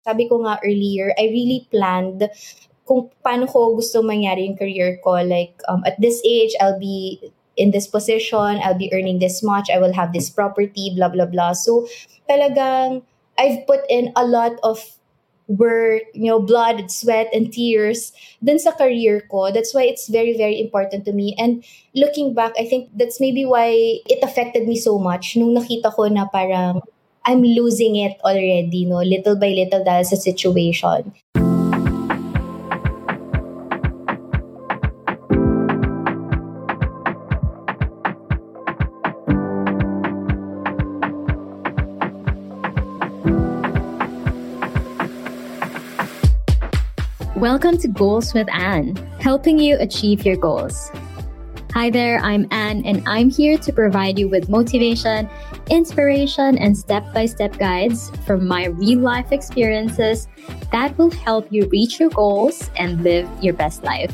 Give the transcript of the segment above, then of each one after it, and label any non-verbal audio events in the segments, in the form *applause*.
Sabi ko nga earlier, I really planned kung paano ko gusto mangyari yung career ko. Like, um, at this age, I'll be in this position, I'll be earning this much, I will have this property, blah, blah, blah. So, talagang, I've put in a lot of work, you know, blood, sweat, and tears dun sa career ko. That's why it's very, very important to me. And looking back, I think that's maybe why it affected me so much nung nakita ko na parang I'm losing it already, no? Little by little dahil sa situation. Welcome to Goals with Anne, helping you achieve your goals. Hi there, I'm Anne, and I'm here to provide you with motivation, inspiration, and step by step guides from my real life experiences that will help you reach your goals and live your best life.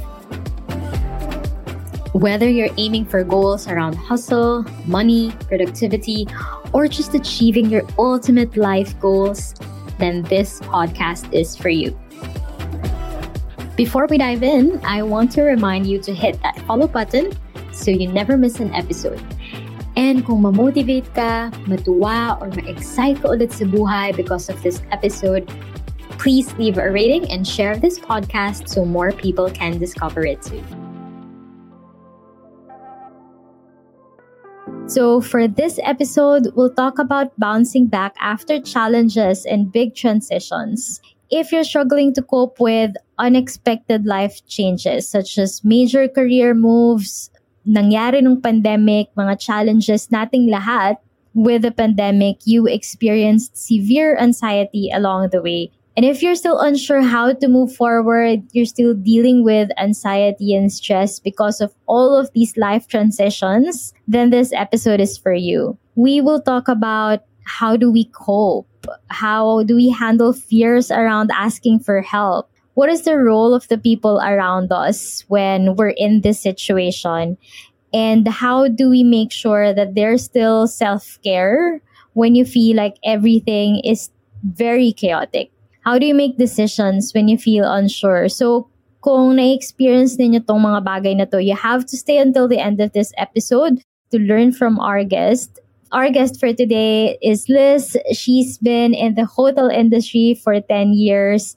Whether you're aiming for goals around hustle, money, productivity, or just achieving your ultimate life goals, then this podcast is for you. Before we dive in, I want to remind you to hit that follow button so you never miss an episode. And kung ma-motivate ka, matuwa, or ma-excite ka ulit sa buhay because of this episode, please leave a rating and share this podcast so more people can discover it too. So, for this episode, we'll talk about bouncing back after challenges and big transitions if you're struggling to cope with unexpected life changes such as major career moves, nangyari nung pandemic, mga challenges nating lahat, with the pandemic, you experienced severe anxiety along the way. And if you're still unsure how to move forward, you're still dealing with anxiety and stress because of all of these life transitions, then this episode is for you. We will talk about how do we cope? How do we handle fears around asking for help? What is the role of the people around us when we're in this situation? And how do we make sure that there's still self care when you feel like everything is very chaotic? How do you make decisions when you feel unsure? So, kung na-experience ninyo tong mga bagay na to, you have to stay until the end of this episode to learn from our guest our guest for today is Liz. She's been in the hotel industry for 10 years.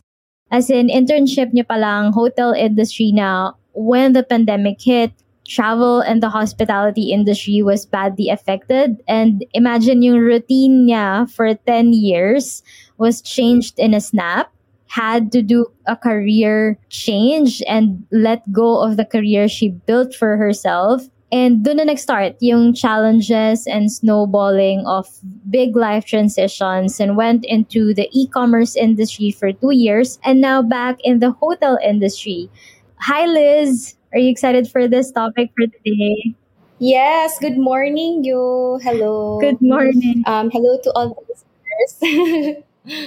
As in, internship niya palang hotel industry na when the pandemic hit, travel and the hospitality industry was badly affected. And imagine yung routine niya for 10 years was changed in a snap had to do a career change and let go of the career she built for herself and doon na nag-start yung challenges and snowballing of big life transitions and went into the e-commerce industry for two years and now back in the hotel industry. Hi, Liz. Are you excited for this topic for today? Yes. Good morning, you. Hello. Good morning. Um, hello to all the listeners.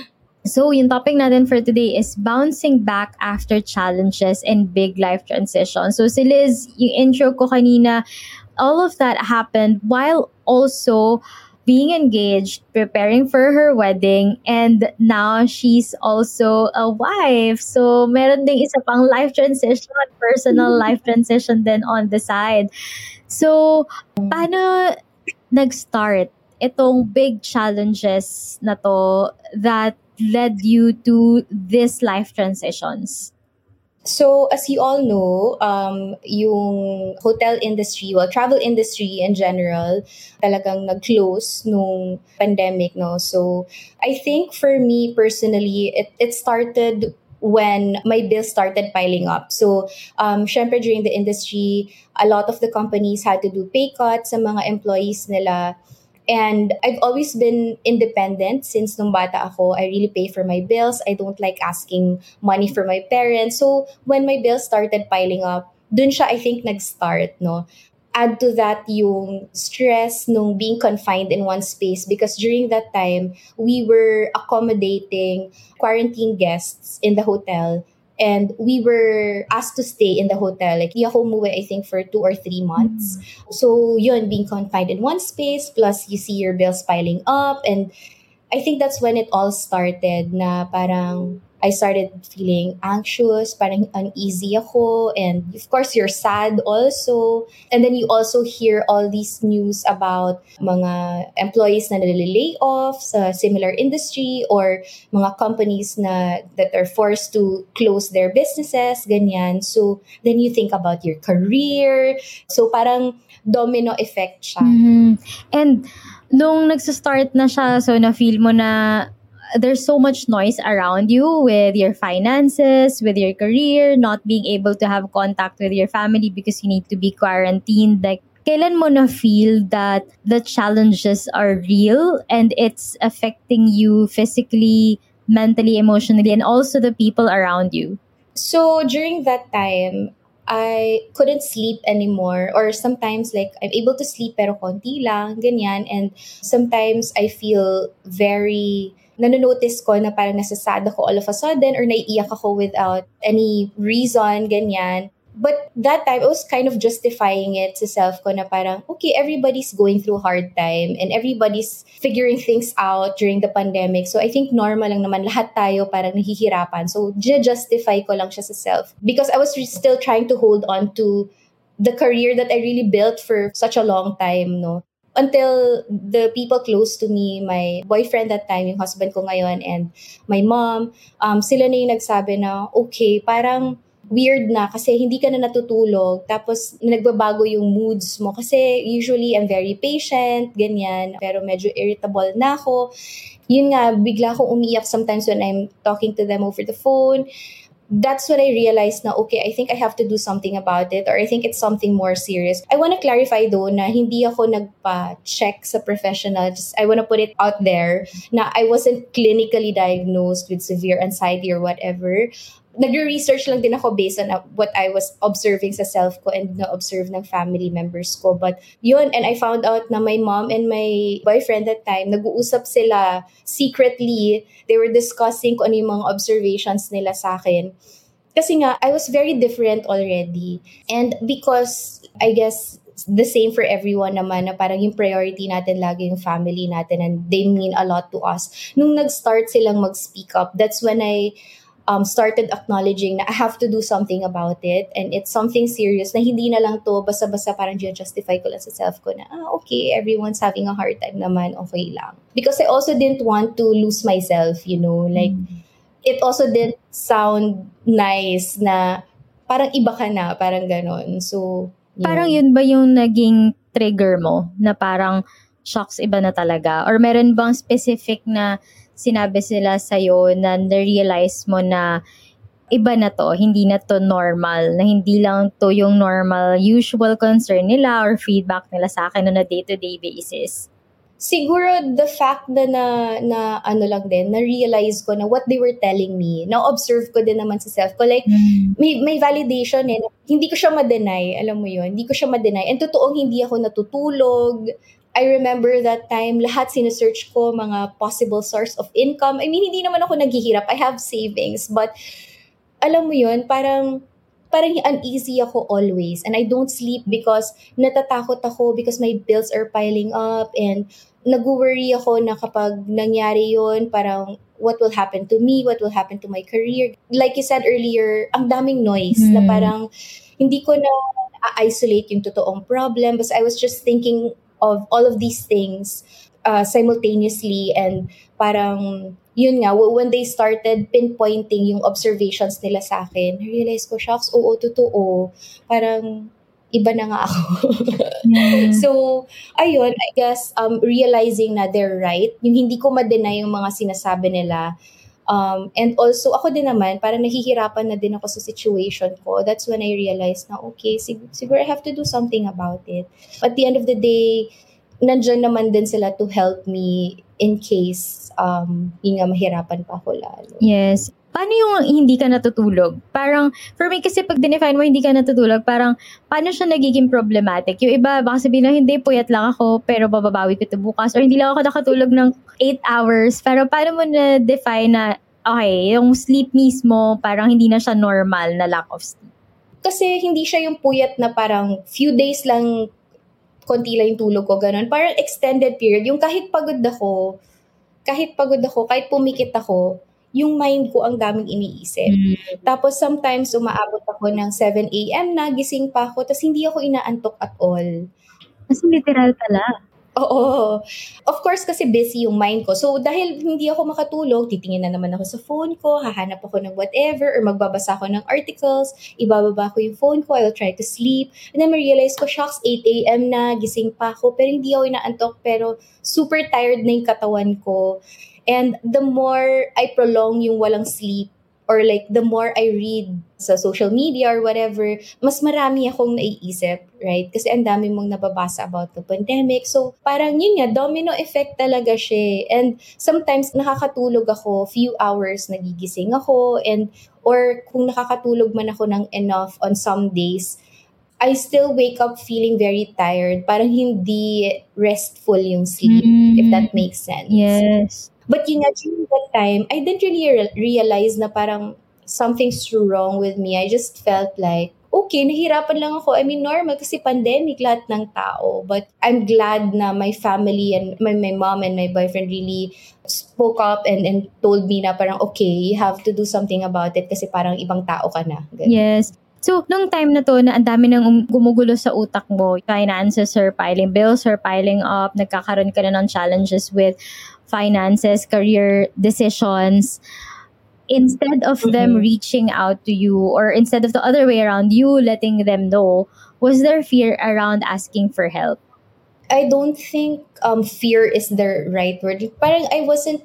*laughs* So, yung topic natin for today is bouncing back after challenges and big life transitions. So, si Liz, yung intro ko kanina, all of that happened while also being engaged, preparing for her wedding, and now she's also a wife. So, meron ding isa pang life transition, personal *laughs* life transition then on the side. So, paano nag-start itong big challenges na to that led you to this life transitions? So, as you all know, um, yung hotel industry, well, travel industry in general, talagang nag-close nung pandemic, no? So, I think for me personally, it, it started when my bills started piling up. So, um, syempre during the industry, a lot of the companies had to do pay cuts sa mga employees nila. And I've always been independent since nung bata ako. I really pay for my bills. I don't like asking money for my parents. So when my bills started piling up, dun siya I think nag-start, no? Add to that yung stress nung being confined in one space because during that time, we were accommodating quarantine guests in the hotel and we were asked to stay in the hotel. Like, di ako umuwi, I think, for two or three months. Mm-hmm. So, yun, being confined in one space, plus you see your bills piling up, and I think that's when it all started na parang I started feeling anxious, parang uneasy ako. And of course, you're sad also. And then you also hear all these news about mga employees na nalilay off sa similar industry or mga companies na that are forced to close their businesses, ganyan. So, then you think about your career. So, parang domino effect siya. Mm-hmm. And nung nagsa-start na siya, so na-feel mo na there's so much noise around you with your finances, with your career, not being able to have contact with your family because you need to be quarantined. Like, kailan mo na feel that the challenges are real and it's affecting you physically, mentally, emotionally, and also the people around you? So during that time, I couldn't sleep anymore or sometimes like I'm able to sleep pero konti lang, ganyan. And sometimes I feel very nanonotice ko na parang nasasad ako all of a sudden or naiiyak ako without any reason, ganyan. But that time, I was kind of justifying it sa self ko na parang, okay, everybody's going through hard time and everybody's figuring things out during the pandemic. So I think normal lang naman, lahat tayo parang nahihirapan. So justify ko lang siya sa self. Because I was still trying to hold on to the career that I really built for such a long time, no? Until the people close to me, my boyfriend that time, yung husband ko ngayon, and my mom, um, sila na yung nagsabi na, okay, parang weird na kasi hindi ka na natutulog tapos nagbabago yung moods mo. Kasi usually I'm very patient, ganyan, pero medyo irritable na ako. Yun nga, bigla akong umiyak sometimes when I'm talking to them over the phone that's when I realized na, okay, I think I have to do something about it or I think it's something more serious. I want to clarify though na hindi ako nagpa-check sa professional. Just, I want to put it out there na I wasn't clinically diagnosed with severe anxiety or whatever nagre-research lang din ako based on uh, what I was observing sa self ko and na-observe ng family members ko. But yun, and I found out na my mom and my boyfriend that time, nag-uusap sila secretly. They were discussing kung ano yung mga observations nila sa akin. Kasi nga, I was very different already. And because, I guess, the same for everyone naman na parang yung priority natin lagi yung family natin and they mean a lot to us. Nung nag-start silang mag-speak up, that's when I um, started acknowledging na I have to do something about it and it's something serious na hindi na lang to basta-basta parang justify ko lang sa self ko na ah okay everyone's having a hard time naman okay lang because I also didn't want to lose myself you know like mm-hmm. it also didn't sound nice na parang iba ka na parang ganon so yun. parang yun ba yung naging trigger mo na parang shocks iba na talaga or meron bang specific na sinabi sila sa'yo na na-realize mo na iba na to, hindi na to normal, na hindi lang to yung normal usual concern nila or feedback nila sa akin on a day-to-day basis? Siguro the fact na, na, na ano lang din, na-realize ko na what they were telling me, na-observe ko din naman sa self ko. Like, mm. may, may validation eh. Hindi ko siya ma-deny, alam mo yun. Hindi ko siya ma-deny. And totoong hindi ako natutulog. I remember that time, lahat sinesearch ko, mga possible source of income. I mean, hindi naman ako naghihirap. I have savings. But, alam mo yun, parang, parang uneasy ako always. And I don't sleep because natatakot ako because my bills are piling up. And nag-worry ako na kapag nangyari yun, parang what will happen to me, what will happen to my career. Like you said earlier, ang daming noise mm. na hmm. parang hindi ko na isolate yung totoong problem. But I was just thinking of all of these things uh, simultaneously and parang yun nga, when they started pinpointing yung observations nila sa akin, realize ko, shocks, oo, totoo. Parang, iba na nga ako. mm. *laughs* So, ayun, I guess, um, realizing na they're right, yung hindi ko ma-deny yung mga sinasabi nila, Um, and also, ako din naman, parang nahihirapan na din ako sa situation ko. That's when I realized na, okay, sig- siguro I have to do something about it. At the end of the day, nandyan naman din sila to help me in case um, yung nga mahirapan pa ako lalo. Yes. Paano yung hindi ka natutulog? Parang, for me kasi pag dinefine mo hindi ka natutulog, parang, paano siya nagiging problematic? Yung iba, baka sabihin lang, hindi, puyat lang ako, pero bababawi ko ito bukas. Or hindi lang ako nakatulog ng 8 hours. Pero paano mo na-define na, okay, yung sleep mismo, parang hindi na siya normal na lack of sleep? Kasi hindi siya yung puyat na parang few days lang konti lang yung tulog ko, ganun. Parang extended period. Yung kahit pagod ako, kahit pagod ako, kahit pumikit ako, yung mind ko ang daming iniisip. Mm. Tapos sometimes umaabot ako ng 7 a.m. na, gising pa ako, tapos hindi ako inaantok at all. Kasi literal pala. Oo. Of course, kasi busy yung mind ko. So, dahil hindi ako makatulog, titingin na naman ako sa phone ko, hahanap ako ng whatever, or magbabasa ako ng articles, ibababa ko yung phone ko, I'll try to sleep. And then, ma-realize ko, shocks, 8 a.m. na, gising pa ako, pero hindi ako inaantok, pero super tired na yung katawan ko. And the more I prolong yung walang sleep, or like the more I read sa social media or whatever, mas marami akong naiisip, right? Kasi ang dami mong nababasa about the pandemic. So, parang yun nga, domino effect talaga siya. And sometimes nakakatulog ako, few hours nagigising ako, and or kung nakakatulog man ako ng enough on some days, I still wake up feeling very tired. Parang hindi restful yung sleep, mm. if that makes sense. Yes. But yun nga, during that time, I didn't really re- realize na parang something's wrong with me. I just felt like, okay, nahirapan lang ako. I mean, normal kasi pandemic, lahat ng tao. But I'm glad na my family and my, my mom and my boyfriend really spoke up and, and told me na parang, okay, you have to do something about it kasi parang ibang tao ka na. Ganun. Yes. So, nung time na to, na ang dami nang um, gumugulo sa utak mo, finances are piling, bills are piling up, nagkakaroon ka na ng challenges with finances, career decisions, instead of mm-hmm. them reaching out to you or instead of the other way around, you letting them know, was there fear around asking for help? I don't think um, fear is the right word. Parang I wasn't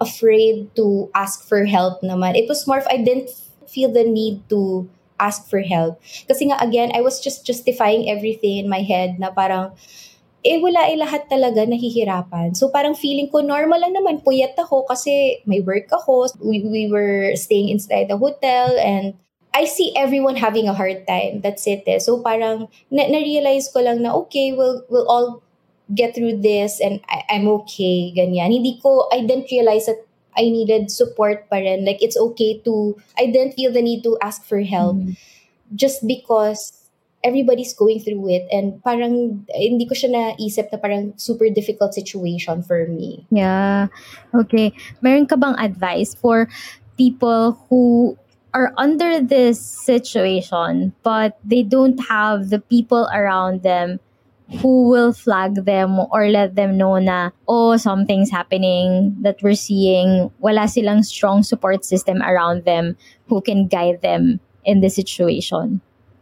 afraid to ask for help naman. It was more of I didn't feel the need to ask for help. Kasi nga again, I was just justifying everything in my head na parang eh wala eh lahat talaga nahihirapan. So parang feeling ko normal lang naman, puyat ako kasi may work ako. We, we were staying inside the hotel and I see everyone having a hard time. That's it eh. So parang na- na-realize ko lang na okay, we'll, we'll all get through this and I- I'm okay, ganyan. Hindi ko, I didn't realize that I needed support pa rin. Like, it's okay to, I didn't feel the need to ask for help mm-hmm. just because everybody's going through it and parang hindi ko siya naisip na parang super difficult situation for me. Yeah. Okay. Meron ka bang advice for people who are under this situation but they don't have the people around them who will flag them or let them know na oh something's happening that we're seeing. Wala silang strong support system around them who can guide them in this situation.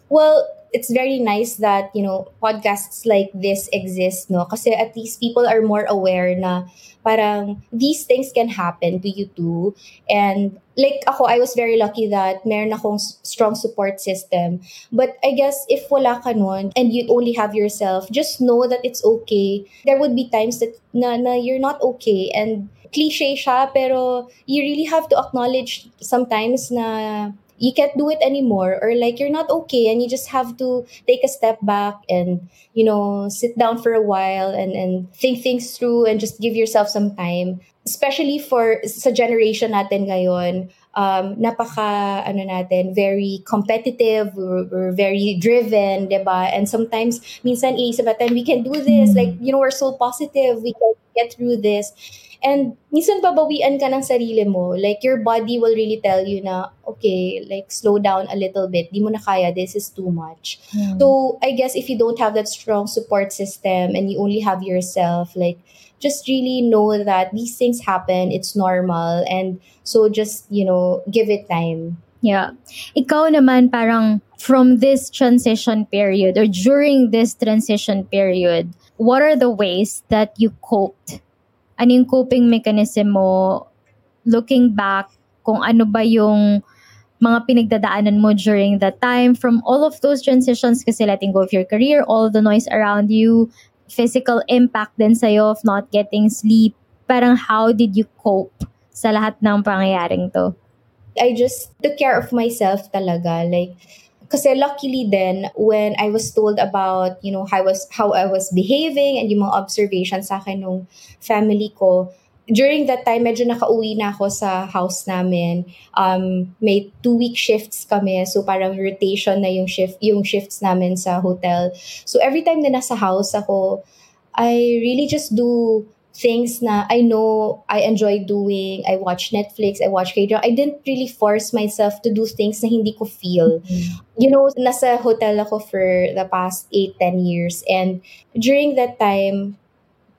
Well it's very nice that you know podcasts like this exist no? Kasi at least people are more aware na parang these things can happen to you too. And like ako I was very lucky that meron akong strong support system. But I guess if wala ka nun and you only have yourself just know that it's okay. There would be times that na, na you're not okay. And cliche siya pero you really have to acknowledge sometimes na you can't do it anymore or like you're not okay and you just have to take a step back and you know sit down for a while and and think things through and just give yourself some time. Especially for sa generation natin ngayon um, napaka, ano natin, very competitive, we're, we're very driven, ba? And sometimes, minsan iisip natin, we can do this, like, you know, we're so positive, we can get through this. And minsan babawian ka ng sarili mo. Like, your body will really tell you na, okay, like, slow down a little bit. Di mo na kaya. This is too much. Hmm. So, I guess if you don't have that strong support system and you only have yourself, like, just really know that these things happen. It's normal. And so just, you know, give it time. Yeah. Ikaw naman parang from this transition period or during this transition period, what are the ways that you coped? Ano yung coping mechanism mo looking back kung ano ba yung mga pinagdadaanan mo during that time from all of those transitions kasi letting go of your career, all the noise around you, physical impact din sa'yo of not getting sleep? Parang how did you cope sa lahat ng pangyayaring to? I just took care of myself talaga. Like, kasi luckily then, when I was told about, you know, how I was, how I was behaving and yung mga observations sa akin ng family ko, during that time, medyo nakauwi na ako sa house namin. Um, may two-week shifts kami. So, parang rotation na yung, shift, yung shifts namin sa hotel. So, every time na nasa house ako, I really just do things na I know I enjoy doing. I watch Netflix, I watch K-drama. I didn't really force myself to do things na hindi ko feel. Mm-hmm. You know, nasa hotel ako for the past 8, 10 years. And during that time,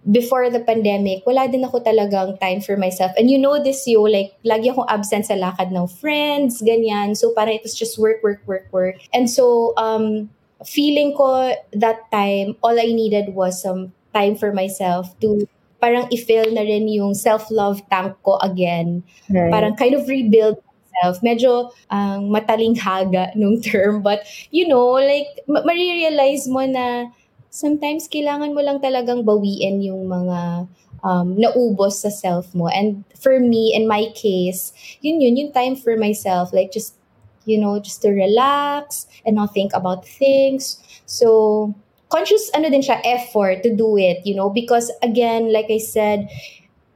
before the pandemic, wala din ako talagang time for myself. And you know this, yo, like, lagi akong absent sa lakad ng friends, ganyan. So, parang it was just work, work, work, work. And so, um, feeling ko that time, all I needed was some time for myself to parang i-fill na rin yung self-love tank ko again. Right. Parang kind of rebuild myself. Medyo ang um, mataling haga nung term. But, you know, like, ma- marirealize mo na sometimes kailangan mo lang talagang bawiin yung mga um, naubos sa self mo. And for me, in my case, yun yun, yung time for myself. Like, just, you know, just to relax and not think about things. So, conscious ano din siya effort to do it you know because again like I said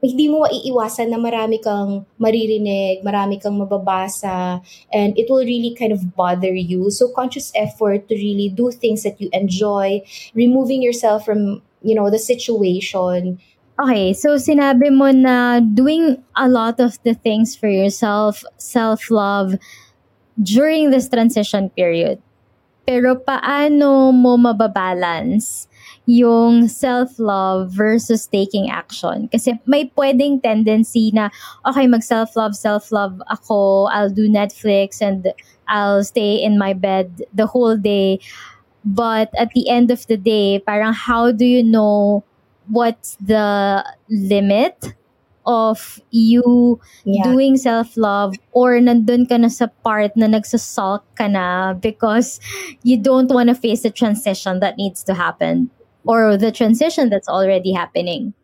hindi mo maiiwasan na marami kang maririnig, marami kang mababasa, and it will really kind of bother you. So conscious effort to really do things that you enjoy, removing yourself from, you know, the situation. Okay, so sinabi mo na doing a lot of the things for yourself, self-love, during this transition period. Pero paano mo mababalance yung self-love versus taking action? Kasi may pwedeng tendency na, okay, mag-self-love, self-love ako, I'll do Netflix and I'll stay in my bed the whole day. But at the end of the day, parang how do you know what's the limit of you yeah. doing self-love or nandun ka na sa part na nagsasulk ka na because you don't want to face the transition that needs to happen or the transition that's already happening.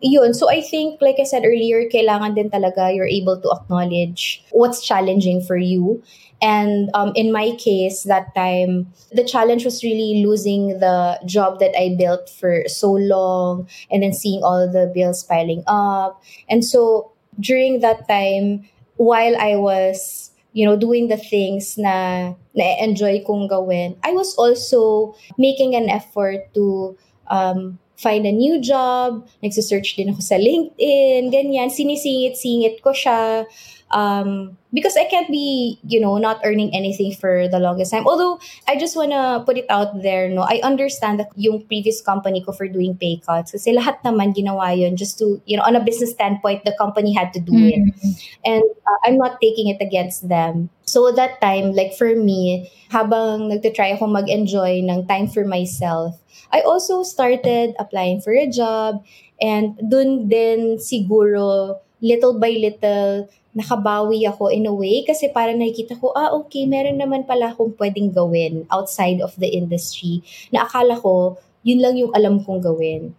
Yun. So I think, like I said earlier, kailangan din talaga you're able to acknowledge what's challenging for you And um, in my case, that time, the challenge was really losing the job that I built for so long and then seeing all the bills piling up. And so during that time, while I was, you know, doing the things na na-enjoy kong gawin, I was also making an effort to um, find a new job. Nagsisearch din ako sa LinkedIn, ganyan. Sinisingit-singit ko siya um, because I can't be, you know, not earning anything for the longest time. Although I just wanna put it out there, no, I understand that yung previous company ko for doing pay cuts kasi lahat naman ginawa yun just to, you know, on a business standpoint, the company had to do mm-hmm. it. And uh, I'm not taking it against them. So that time, like for me, habang nagtitry ako mag-enjoy ng time for myself, I also started applying for a job and dun din siguro little by little nakabawi ako in a way kasi para nakikita ko, ah, okay, meron naman pala akong pwedeng gawin outside of the industry na akala ko, yun lang yung alam kong gawin.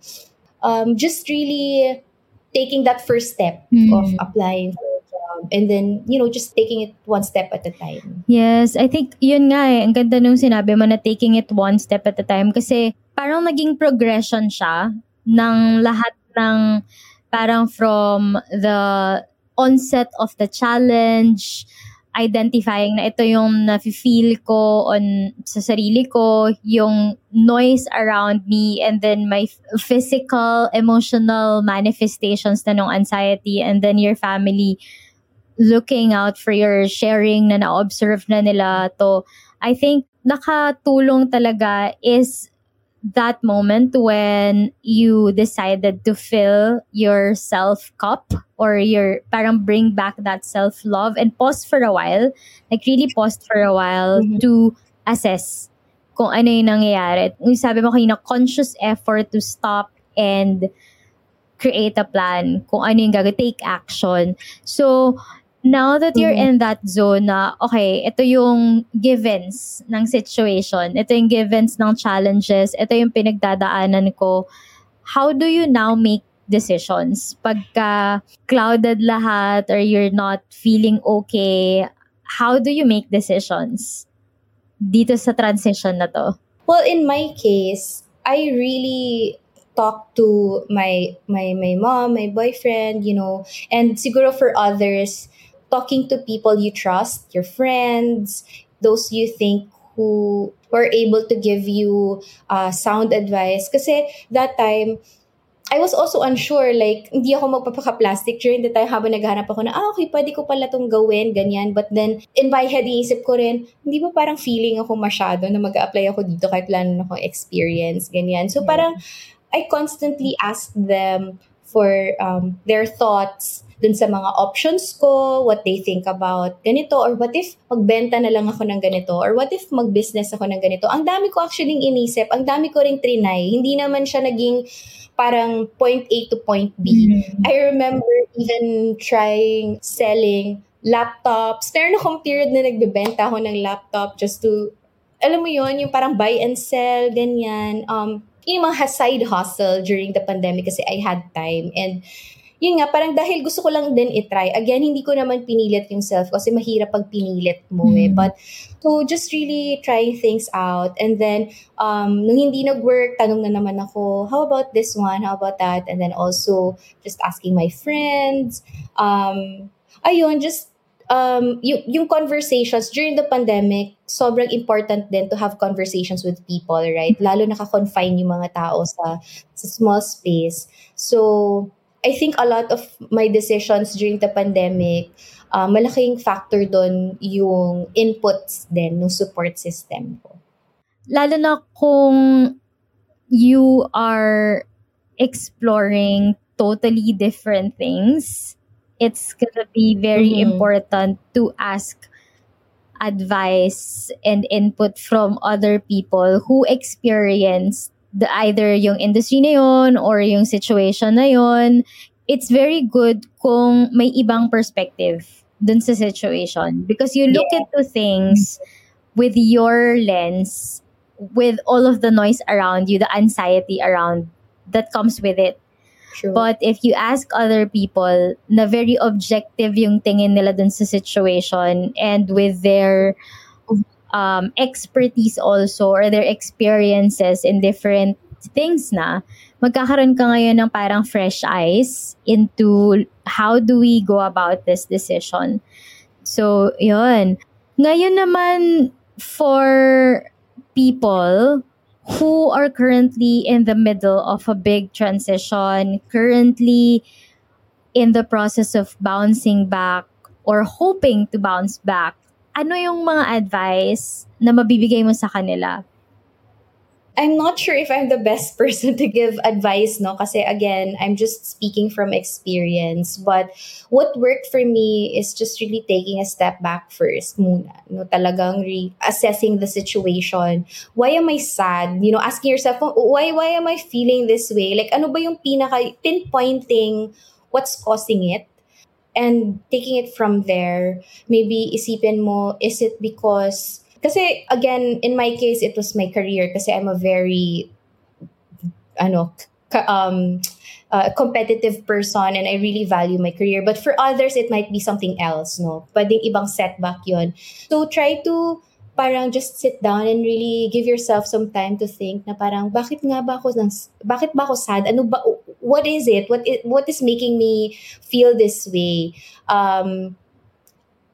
Um, just really taking that first step mm. of applying for a job and then, you know, just taking it one step at a time. Yes, I think yun nga eh, ang ganda nung sinabi mo na taking it one step at a time kasi parang naging progression siya ng lahat ng parang from the onset of the challenge, identifying na ito yung nafe-feel ko on sa sarili ko, yung noise around me, and then my physical, emotional manifestations na ng anxiety, and then your family looking out for your sharing na na-observe na nila to. I think nakatulong talaga is that moment when you decided to fill your self cup or your parang bring back that self love and pause for a while like really pause for a while mm-hmm. to assess kung ano yung nangyayari. Yung sabi mo kanina, conscious effort to stop and create a plan kung ano yung gagawin, take action. So, now that you're mm-hmm. in that zone na, okay, ito yung givens ng situation, ito yung givens ng challenges, ito yung pinagdadaanan ko, how do you now make decisions? Pagka clouded lahat or you're not feeling okay, how do you make decisions dito sa transition na to? Well, in my case, I really talk to my my my mom, my boyfriend, you know, and siguro for others, talking to people you trust, your friends, those you think who were able to give you uh, sound advice. Kasi that time, I was also unsure, like, hindi ako magpapaka-plastic during the time habang naghahanap ako na, ah, okay, pwede ko pala itong gawin, ganyan. But then, in my head, iisip ko rin, hindi ba parang feeling ako masyado na mag apply ako dito kahit wala na akong experience, ganyan. So, parang, I constantly ask them for um, their thoughts dun sa mga options ko, what they think about ganito, or what if magbenta na lang ako ng ganito, or what if mag-business ako ng ganito. Ang dami ko actually inisip, ang dami ko ring trinay. Hindi naman siya naging parang point A to point B. Mm-hmm. I remember even trying selling laptops. Meron akong period na nagbebenta ako ng laptop just to, alam mo yon yung parang buy and sell, ganyan. Um, yung mga side hustle during the pandemic kasi I had time. And yun nga, parang dahil gusto ko lang din itry. Again, hindi ko naman pinilit yung self kasi mahirap pag pinilit mo mm. eh. Hmm. But so just really trying things out. And then, um, nung hindi nag-work, tanong na naman ako, how about this one? How about that? And then also, just asking my friends. Um, ayun, just um, yung, yung conversations during the pandemic, sobrang important din to have conversations with people, right? Lalo naka-confine yung mga tao sa, sa small space. So, I think a lot of my decisions during the pandemic, uh, malaking factor doon yung inputs din ng support system ko. Lalo na kung you are exploring totally different things, it's gonna be very mm-hmm. important to ask advice and input from other people who experienced the either yung industry na yon or yung situation na yon, it's very good kung may ibang perspective dun sa situation because you look yeah. into things with your lens with all of the noise around you, the anxiety around that comes with it. True. But if you ask other people na very objective yung tingin nila dun sa situation and with their um, expertise also or their experiences in different things na, magkakaroon ka ngayon ng parang fresh eyes into how do we go about this decision. So, yun. Ngayon naman, for people who are currently in the middle of a big transition, currently in the process of bouncing back or hoping to bounce back, ano yung mga advice na mabibigay mo sa kanila? I'm not sure if I'm the best *laughs* person to give advice, no? Kasi again, I'm just speaking from experience. But what worked for me is just really taking a step back first muna. No? Talagang re-assessing the situation. Why am I sad? You know, asking yourself, why, why am I feeling this way? Like, ano ba yung pinaka, pinpointing what's causing it? And taking it from there, maybe isipin mo, is it because, kasi again, in my case, it was my career kasi I'm a very, ano, um, uh, competitive person and I really value my career. But for others, it might be something else, no? Pwedeng ibang setback yon So try to parang just sit down and really give yourself some time to think na parang bakit nga ba ako bakit ba ako sad? Ano ba what is it? What is, what is making me feel this way? Um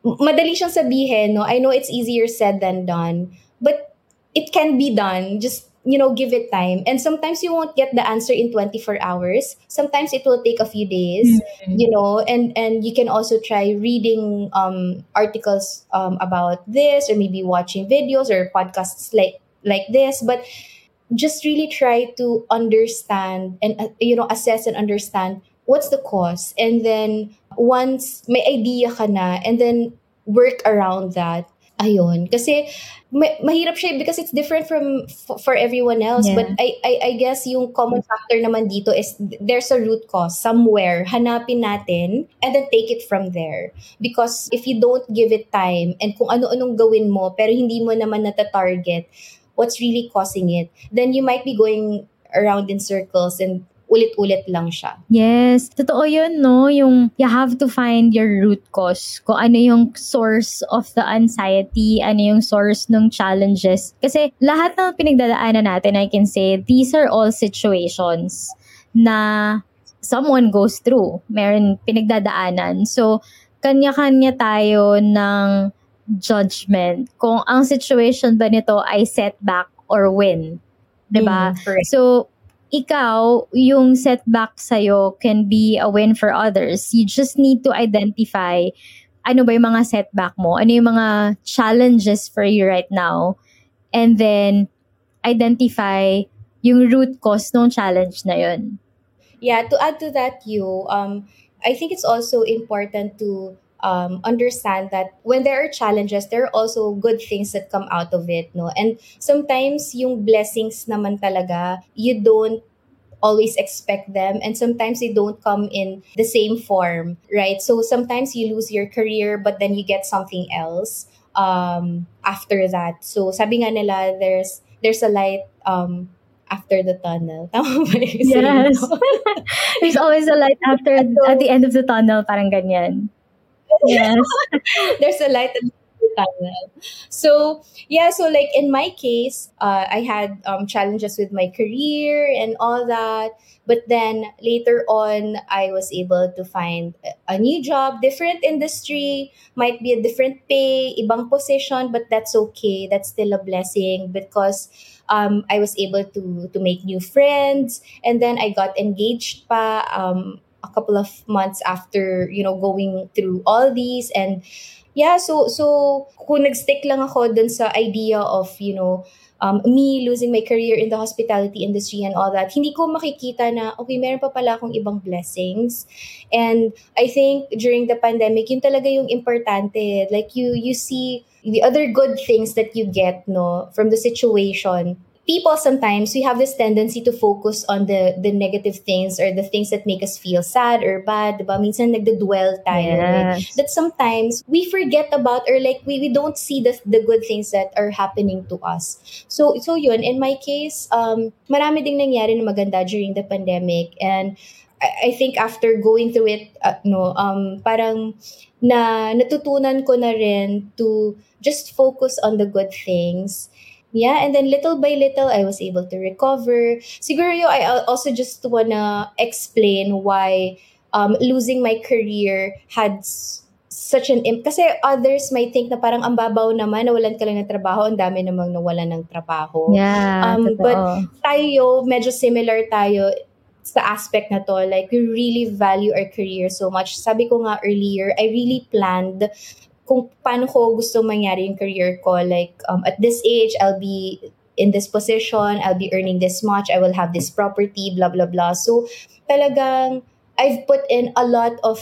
madali siyang sabihin no? I know it's easier said than done but it can be done. Just you know, give it time. And sometimes you won't get the answer in 24 hours. Sometimes it will take a few days, mm-hmm. you know, and, and you can also try reading um, articles um, about this or maybe watching videos or podcasts like, like this. But just really try to understand and, uh, you know, assess and understand what's the cause. And then once may idea ka na, and then work around that Ayun. Kasi ma- mahirap siya because it's different from f- for everyone else. Yeah. But I, I, I guess yung common factor naman dito is there's a root cause somewhere. Hanapin natin and then take it from there. Because if you don't give it time and kung ano-anong gawin mo pero hindi mo naman nata-target what's really causing it, then you might be going around in circles and ulit-ulit lang siya. Yes, totoo yun, no? Yung you have to find your root cause. Kung ano yung source of the anxiety, ano yung source ng challenges. Kasi lahat ng pinagdadaanan natin, I can say, these are all situations na someone goes through. Meron pinagdadaanan. So, kanya-kanya tayo ng judgment kung ang situation ba nito ay setback or win. 'Di ba? Mm, so ikaw, yung setback sa'yo can be a win for others. You just need to identify ano ba yung mga setback mo, ano yung mga challenges for you right now, and then identify yung root cause ng challenge na yun. Yeah, to add to that, you, um, I think it's also important to um, understand that when there are challenges, there are also good things that come out of it, no? And sometimes yung blessings naman talaga, you don't always expect them and sometimes they don't come in the same form, right? So sometimes you lose your career but then you get something else um after that. So sabi nga nila there's there's a light um after the tunnel. *laughs* Tama ba Yes. *laughs* there's always a light after *laughs* at the end of the tunnel, parang ganyan. Yes. *laughs* There's a light the tunnel. So yeah, so like in my case, uh, I had um, challenges with my career and all that. But then later on, I was able to find a new job, different industry, might be a different pay, ibang position, but that's okay. That's still a blessing because um, I was able to to make new friends, and then I got engaged pa. Um, a couple of months after, you know, going through all these and yeah, so so kung nagstick lang ako dun sa idea of, you know, um, me losing my career in the hospitality industry and all that, hindi ko makikita na, okay, meron pa pala akong ibang blessings. And I think during the pandemic, yun talaga yung importante. Like you, you see the other good things that you get, no, from the situation people sometimes we have this tendency to focus on the the negative things or the things that make us feel sad or bad, diba? Minsan nagdedwell tayo. Yes. Eh. That sometimes we forget about or like we, we don't see the the good things that are happening to us. So so yun, in my case, um marami ding nangyari na maganda during the pandemic and I, I think after going through it, uh, no, um parang na natutunan ko na rin to just focus on the good things yeah and then little by little i was able to recover siguro i also just wanna explain why um, losing my career had such an impact. Kasi others might think na parang ang babaw naman, nawalan ka lang ng trabaho, ang dami namang nawalan ng trabaho. Yeah, um, But tayo, medyo similar tayo sa aspect na to. Like, we really value our career so much. Sabi ko nga earlier, I really planned kung paano ko gusto mangyari yung career ko. Like, um, at this age, I'll be in this position, I'll be earning this much, I will have this property, blah, blah, blah. So, talagang, I've put in a lot of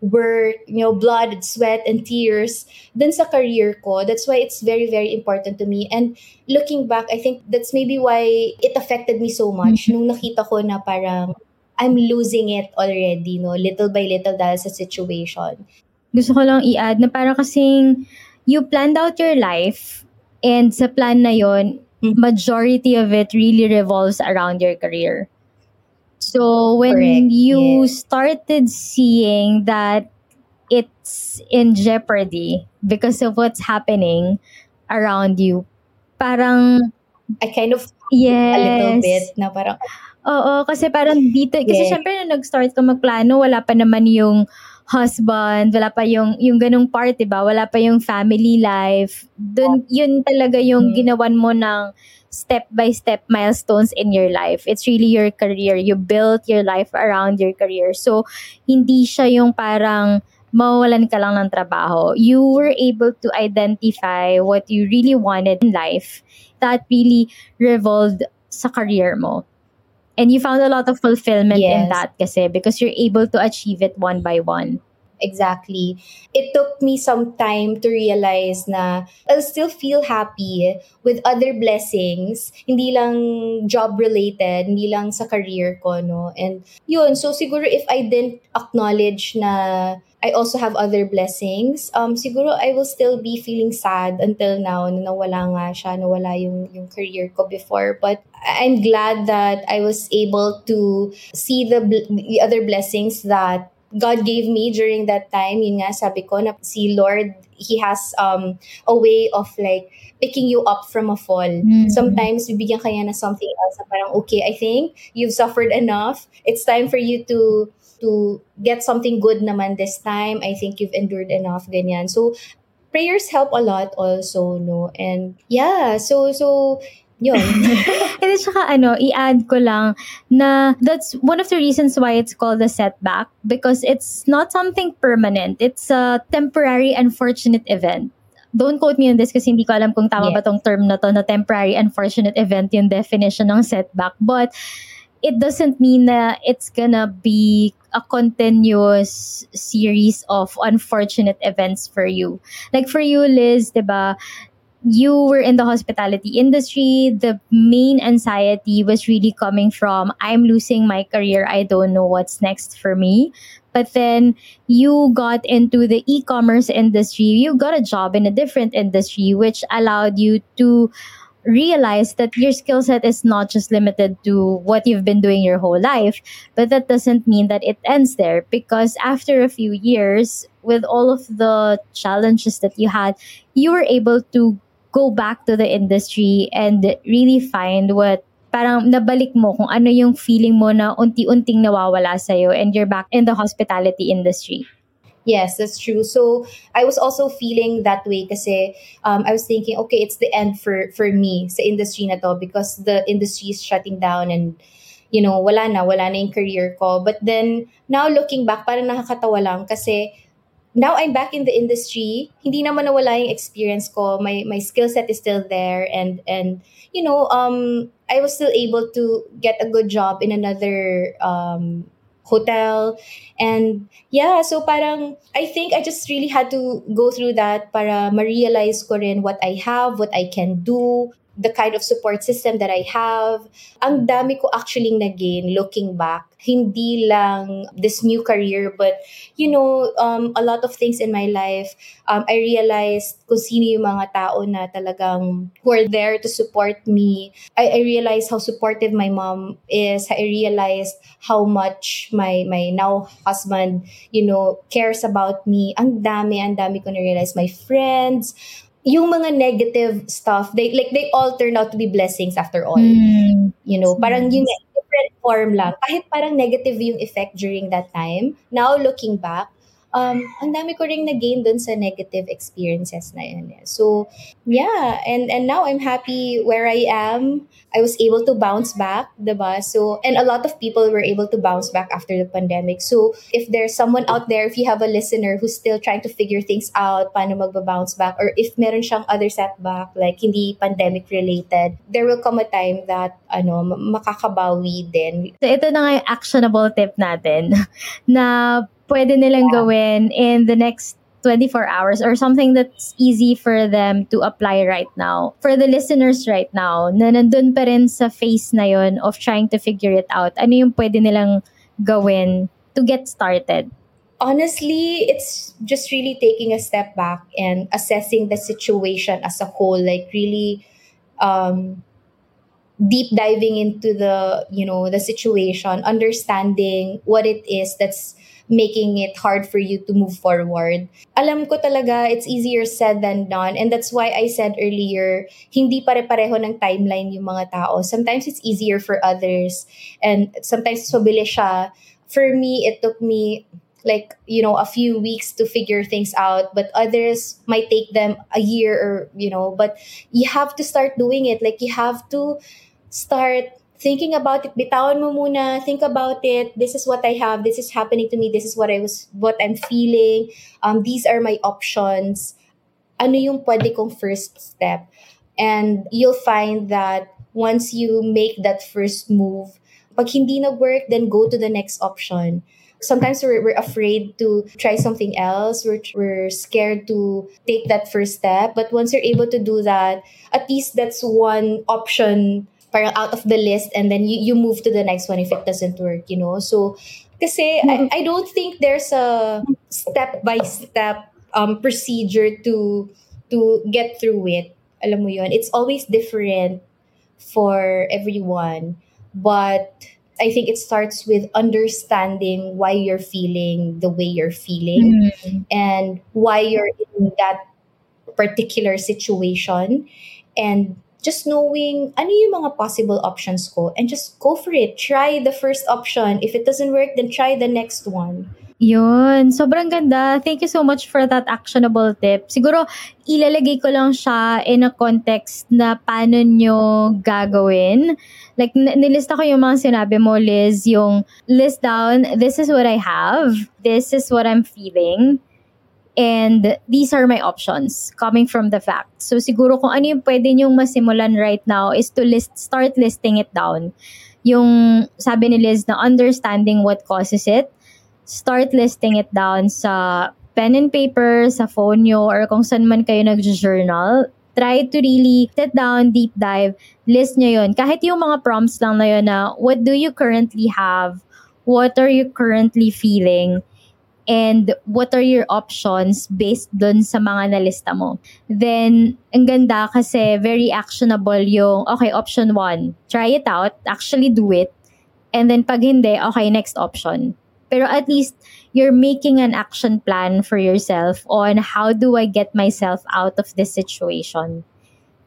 work, you know, blood, sweat, and tears dun sa career ko. That's why it's very, very important to me. And looking back, I think that's maybe why it affected me so much. Mm-hmm. Nung nakita ko na parang, I'm losing it already, no, little by little dahil sa situation gusto ko lang i-add na parang kasing you planned out your life and sa plan na yon mm-hmm. majority of it really revolves around your career. So when Correct. you yes. started seeing that it's in jeopardy because of what's happening around you, parang I kind of yes. a little bit na parang Oo, kasi parang dito, kasi yeah. syempre nung nag-start ka magplano, wala pa naman yung husband, wala pa yung yung ganung part, 'di ba? Wala pa yung family life. Dun yun talaga yung mm. ginawan mo ng step by step milestones in your life. It's really your career. You built your life around your career. So hindi siya yung parang mawalan ka lang ng trabaho. You were able to identify what you really wanted in life that really revolved sa career mo. And you found a lot of fulfillment yes. in that kasi because you're able to achieve it one by one. Exactly. It took me some time to realize na I'll still feel happy with other blessings, hindi lang job related, hindi lang sa career ko, no? And yun, so siguro if I didn't acknowledge na I also have other blessings. Um, siguro I will still be feeling sad until now na nawala nga siya, nawala yung, yung career ko before. But I'm glad that I was able to see the, the other blessings that God gave me during that time. Yun nga, sabi ko na si Lord, He has um, a way of like picking you up from a fall. Mm-hmm. Sometimes, bibigyan kanya na something else na parang, okay, I think you've suffered enough. It's time for you to to get something good naman this time. I think you've endured enough, ganyan. So, prayers help a lot also, no? And, yeah, so, so, yun. *laughs* and saka ano, i-add ko lang na that's one of the reasons why it's called a setback because it's not something permanent. It's a temporary unfortunate event. Don't quote me on this kasi hindi ko alam kung tama yeah. ba tong term na to na temporary unfortunate event yung definition ng setback. But it doesn't mean that it's gonna be a continuous series of unfortunate events for you. Like for you, Liz, diba, you were in the hospitality industry. The main anxiety was really coming from I'm losing my career. I don't know what's next for me. But then you got into the e commerce industry. You got a job in a different industry, which allowed you to realize that your skill set is not just limited to what you've been doing your whole life, but that doesn't mean that it ends there because after a few years, with all of the challenges that you had, you were able to go back to the industry and really find what parang nabalik mo kung ano yung feeling mo na unti-unting nawawala sa'yo and you're back in the hospitality industry. Yes, that's true. So I was also feeling that way kasi um, I was thinking, okay, it's the end for for me sa industry na to because the industry is shutting down and you know, wala na, wala na yung career ko. But then, now looking back, parang nakakatawa lang kasi now I'm back in the industry. Hindi naman nawala yung experience ko. My my skill set is still there and and you know, um I was still able to get a good job in another um hotel. And yeah, so parang I think I just really had to go through that para ma-realize ko rin what I have, what I can do, the kind of support system that I have. Ang dami ko actually na-gain looking back. Hindi lang this new career, but you know, um, a lot of things in my life, um, I realized kung sino yung mga tao na talagang who are there to support me. I, I realized how supportive my mom is. I realized how much my my now husband, you know, cares about me. Ang dami, ang dami ko na-realize. My friends, yung mga negative stuff, they like they all turn out to be blessings after all. Mm. You know, parang yung different form lang. Kahit parang negative yung effect during that time, now looking back, um, ang dami ko ring na-gain dun sa negative experiences na yun. Eh. So, yeah. And, and now I'm happy where I am. I was able to bounce back, diba? So, and a lot of people were able to bounce back after the pandemic. So, if there's someone out there, if you have a listener who's still trying to figure things out, paano magba-bounce back, or if meron siyang other setback, like hindi pandemic related, there will come a time that, ano, makakabawi din. So, ito na nga yung actionable tip natin *laughs* na pwede nilang gawin in the next 24 hours or something that's easy for them to apply right now. For the listeners right now, na nandun pa rin sa phase na yon of trying to figure it out, ano yung pwede nilang gawin to get started? Honestly, it's just really taking a step back and assessing the situation as a whole, like really um, deep diving into the, you know, the situation, understanding what it is that's making it hard for you to move forward. Alam ko talaga, it's easier said than done. And that's why I said earlier, hindi pare-pareho ng timeline yung mga tao. Sometimes it's easier for others. And sometimes mabilis siya. For me, it took me like you know a few weeks to figure things out but others might take them a year or you know but you have to start doing it like you have to start thinking about it, bitawan mo muna, think about it. This is what I have. This is happening to me. This is what I was, what I'm feeling. Um, these are my options. Ano yung pwede kong first step? And you'll find that once you make that first move, pag hindi nag-work, then go to the next option. Sometimes we're, we're afraid to try something else. We're, we're scared to take that first step. But once you're able to do that, at least that's one option parang out of the list and then you, you move to the next one if it doesn't work, you know? So, kasi I, mm-hmm. I don't think there's a step-by-step um, procedure to to get through it. Alam mo yun, it's always different for everyone. But I think it starts with understanding why you're feeling the way you're feeling mm-hmm. and why you're in that particular situation and just knowing ano yung mga possible options ko and just go for it. Try the first option. If it doesn't work, then try the next one. Yun. Sobrang ganda. Thank you so much for that actionable tip. Siguro, ilalagay ko lang siya in a context na paano nyo gagawin. Like, nilista ko yung mga sinabi mo, Liz, yung list down, this is what I have, this is what I'm feeling, and these are my options coming from the fact. So, siguro kung ano yung pwede nyong masimulan right now is to list, start listing it down. Yung sabi ni Liz na understanding what causes it, start listing it down sa pen and paper, sa phone nyo, or kung saan man kayo nag-journal. Try to really sit down, deep dive, list nyo yun. Kahit yung mga prompts lang na yun na, what do you currently have? What are you currently feeling? And what are your options based dun sa mga nalista mo. Then, ang ganda kasi very actionable yung, okay, option one, try it out, actually do it, and then pag hindi, okay, next option. Pero at least you're making an action plan for yourself on how do I get myself out of this situation.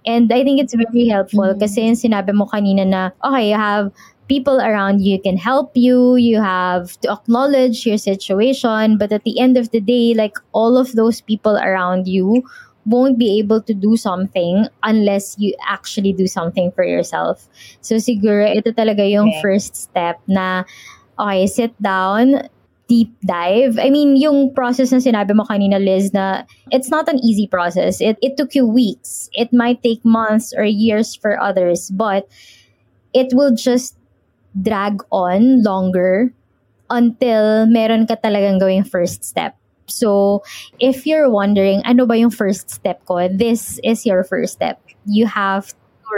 And I think it's very helpful mm-hmm. kasi yung sinabi mo kanina na, okay, you have people around you can help you. You have to acknowledge your situation. But at the end of the day, like all of those people around you won't be able to do something unless you actually do something for yourself. So siguro ito talaga yung okay. first step na okay, sit down, deep dive. I mean, yung process na sinabi mo kanina, Liz, na it's not an easy process. It, it took you weeks. It might take months or years for others, but it will just drag on longer until meron ka talagang going first step. So, if you're wondering, ano ba yung first step ko? This is your first step. You have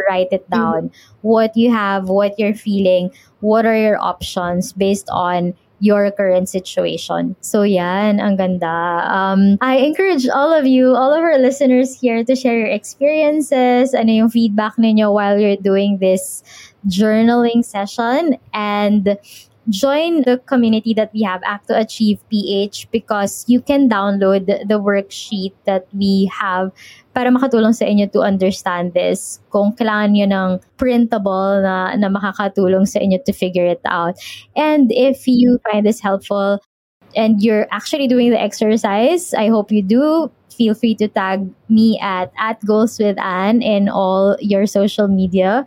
write it down. Mm-hmm. What you have, what you're feeling, what are your options based on your current situation. So yan, ang ganda. Um, I encourage all of you, all of our listeners here to share your experiences, ano yung feedback ninyo while you're doing this journaling session and join the community that we have, Act to Achieve PH, because you can download the worksheet that we have para makatulong sa inyo to understand this. Kung kailangan nyo ng printable na, na makakatulong sa inyo to figure it out. And if you find this helpful and you're actually doing the exercise, I hope you do. Feel free to tag me at at goals with Anne in all your social media.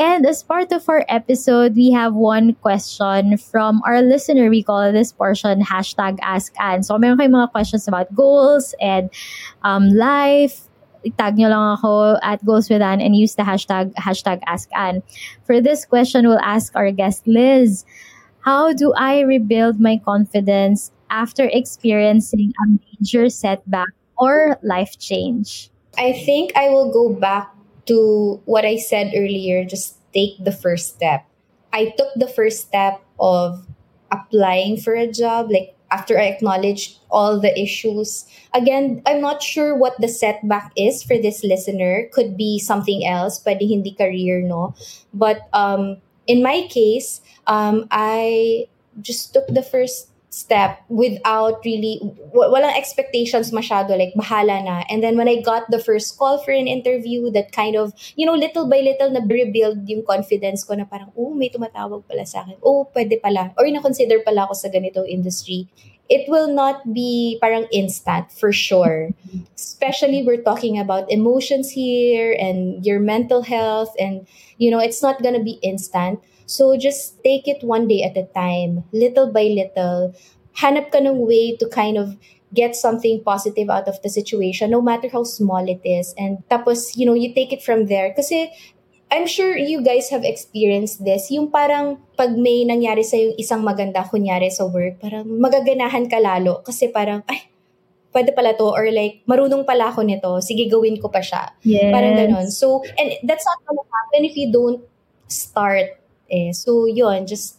And as part of our episode, we have one question from our listener. We call this portion hashtag Ask Anne. So, meron kayong mga questions about goals and um, life, tag nyo lang ako at Goals with Anne and use the hashtag, hashtag Ask Anne. For this question, we'll ask our guest Liz, how do I rebuild my confidence after experiencing a major setback or life change? I think I will go back to what I said earlier, just take the first step. I took the first step of applying for a job, like after I acknowledged all the issues. Again, I'm not sure what the setback is for this listener. Could be something else, pwede hindi career, no? But um, in my case, um, I just took the first step without really walang expectations masyado like bahala na. And then when I got the first call for an interview that kind of you know little by little na rebuild yung confidence ko na parang oh may tumatawag pala sa akin. Oh pwede pala. Or na-consider pala ako sa ganitong industry. It will not be parang instant for sure. Especially we're talking about emotions here and your mental health and you know it's not gonna be instant So just take it one day at a time, little by little. Hanap ka ng way to kind of get something positive out of the situation, no matter how small it is. And tapos, you know, you take it from there. Kasi I'm sure you guys have experienced this. Yung parang pag may nangyari sa yung isang maganda, kunyari sa work, parang magaganahan ka lalo. Kasi parang, ay, pwede pala to. Or like, marunong pala ako nito. Sige, gawin ko pa siya. Yes. Parang ganun. So, and that's not gonna happen if you don't start Eh. So, yun, just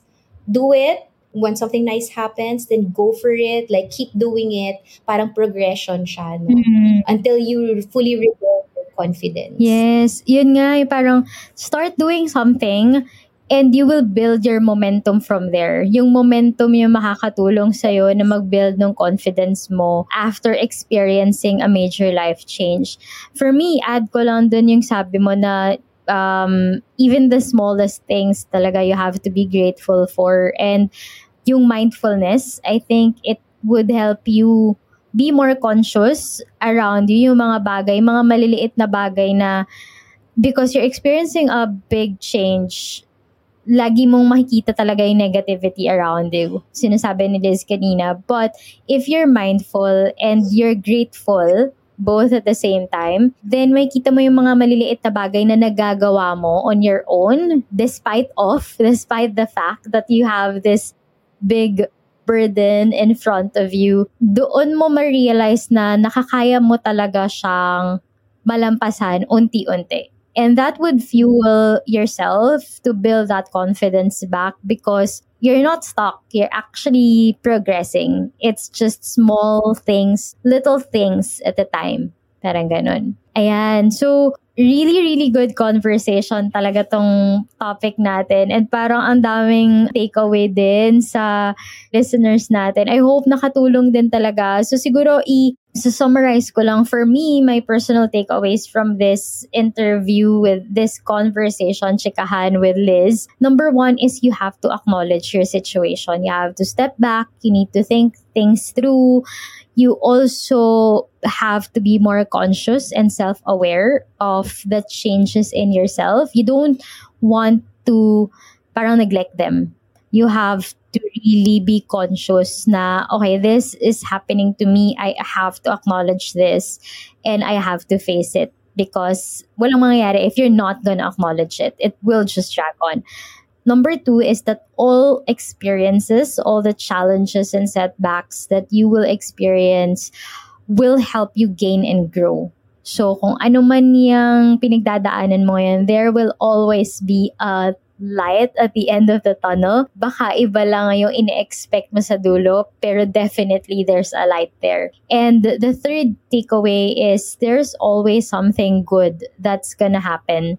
do it. When something nice happens, then go for it. Like, keep doing it. Parang progression siya, no? Mm-hmm. Until you fully rebuild your confidence. Yes. Yun nga, parang start doing something and you will build your momentum from there. Yung momentum yung makakatulong sa'yo na mag-build ng confidence mo after experiencing a major life change. For me, add ko lang dun yung sabi mo na um, even the smallest things talaga you have to be grateful for and yung mindfulness. I think it would help you be more conscious around you, yung mga bagay, mga maliliit na bagay na because you're experiencing a big change, lagi mong makikita talaga yung negativity around you. Sinasabi ni Liz kanina. But if you're mindful and you're grateful both at the same time, then may kita mo yung mga maliliit na bagay na nagagawa mo on your own despite of, *laughs* despite the fact that you have this big burden in front of you. Doon mo ma-realize na nakakaya mo talaga siyang malampasan unti-unti. And that would fuel yourself to build that confidence back because you're not stuck. You're actually progressing. It's just small things, little things at a time. Parang ganun. Ayan. So, really, really good conversation talaga tong topic natin. And parang ang daming takeaway din sa listeners natin. I hope nakatulong din talaga. So, siguro i- summarize ko lang. For me my personal takeaways from this interview with this conversation chikahan with Liz. Number one is you have to acknowledge your situation. You have to step back. You need to think things through. You also have to be more conscious and self-aware of the changes in yourself. You don't want to parang neglect them. You have to really be conscious na, okay, this is happening to me. I have to acknowledge this and I have to face it because walang mangyayari if you're not gonna acknowledge it. It will just drag on. Number two is that all experiences, all the challenges and setbacks that you will experience will help you gain and grow. So kung ano man yung pinagdadaanan mo yan, there will always be a light at the end of the tunnel. Baka iba lang yung ine-expect mo sa dulo, pero definitely there's a light there. And the third takeaway is there's always something good that's gonna happen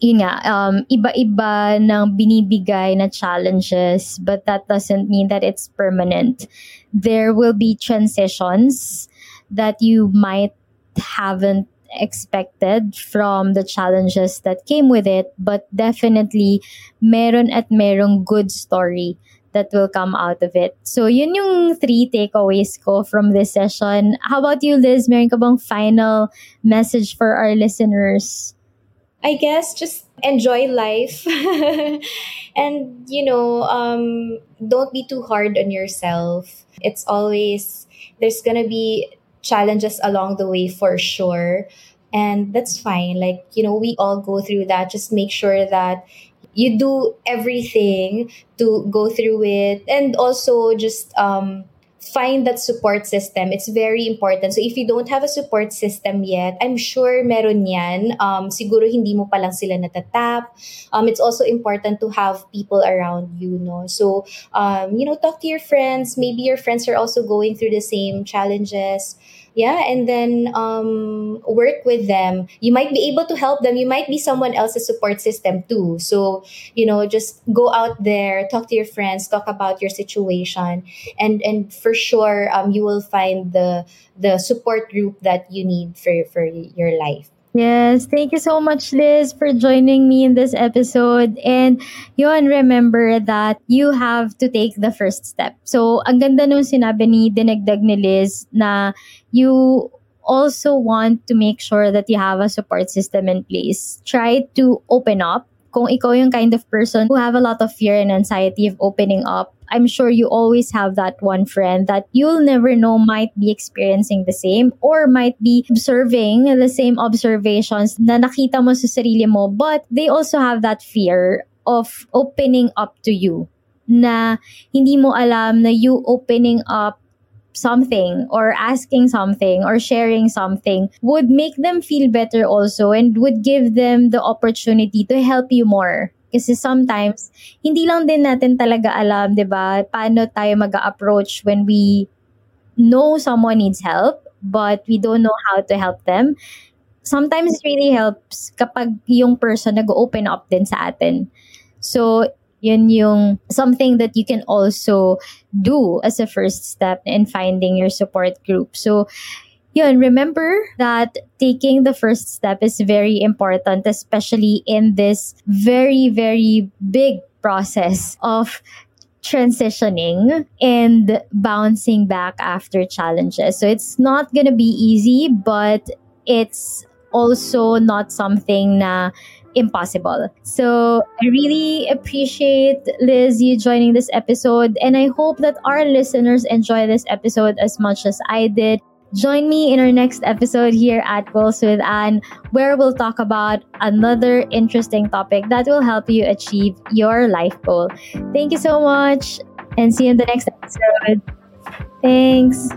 yun nga, um, iba-iba ng binibigay na challenges, but that doesn't mean that it's permanent. There will be transitions that you might haven't expected from the challenges that came with it, but definitely meron at merong good story that will come out of it. So, yun yung three takeaways ko from this session. How about you, Liz? Meron ka bang final message for our listeners? I guess just enjoy life *laughs* and, you know, um, don't be too hard on yourself. It's always, there's gonna be challenges along the way for sure. And that's fine. Like, you know, we all go through that. Just make sure that you do everything to go through it and also just um, find that support system. It's very important. So if you don't have a support system yet, I'm sure meron yan. Um, siguro hindi mo pa lang sila natatap. Um, it's also important to have people around you, no? So, um, you know, talk to your friends. Maybe your friends are also going through the same challenges yeah and then um, work with them. You might be able to help them. You might be someone else's support system too. So you know just go out there talk to your friends talk about your situation. And and for sure um, you will find the the support group that you need for for your life Yes, thank you so much, Liz, for joining me in this episode. And yun, remember that you have to take the first step. So, ang ganda nung sinabi ni Dinagdag ni Liz na you also want to make sure that you have a support system in place. Try to open up. Kung ikaw yung kind of person who have a lot of fear and anxiety of opening up, I'm sure you always have that one friend that you'll never know might be experiencing the same or might be observing the same observations na nakita mo sa sarili mo, but they also have that fear of opening up to you na hindi mo alam na you opening up something or asking something or sharing something would make them feel better also and would give them the opportunity to help you more kasi sometimes, hindi lang din natin talaga alam, di ba, paano tayo mag approach when we know someone needs help, but we don't know how to help them. Sometimes it really helps kapag yung person nag-open up din sa atin. So, yun yung something that you can also do as a first step in finding your support group. So, yun, remember that taking the first step is very important, especially in this very, very big process of transitioning and bouncing back after challenges. So it's not to be easy, but it's also not something na impossible. So I really appreciate Liz you joining this episode and I hope that our listeners enjoy this episode as much as I did. Join me in our next episode here at Goals with Anne, where we'll talk about another interesting topic that will help you achieve your life goal. Thank you so much and see you in the next episode. Thanks.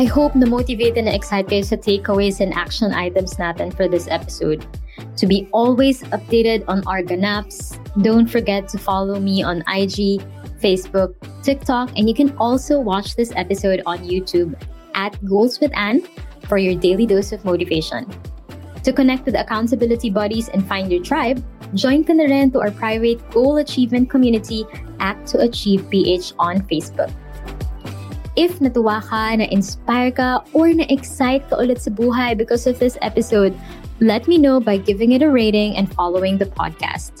I hope na motivated and excited kayo sa takeaways and action items natin for this episode. To be always updated on our ganaps, don't forget to follow me on IG, Facebook, TikTok, and you can also watch this episode on YouTube at Goals with Anne for your daily dose of motivation. To connect with accountability buddies and find your tribe, join ka to our private goal achievement community, Act to Achieve PH on Facebook. If natuwa ka, na-inspire ka, or na-excite ka ulit sa buhay because of this episode, let me know by giving it a rating and following the podcast.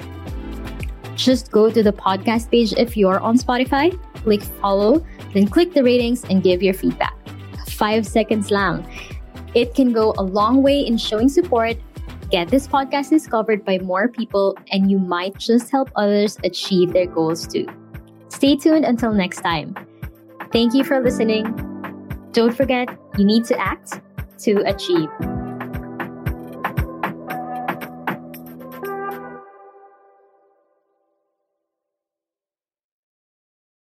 Just go to the podcast page if you're on Spotify, click follow, then click the ratings and give your feedback. Five seconds lang. It can go a long way in showing support, get this podcast discovered by more people, and you might just help others achieve their goals too. Stay tuned until next time. Thank you for listening. Don't forget, you need to act to achieve.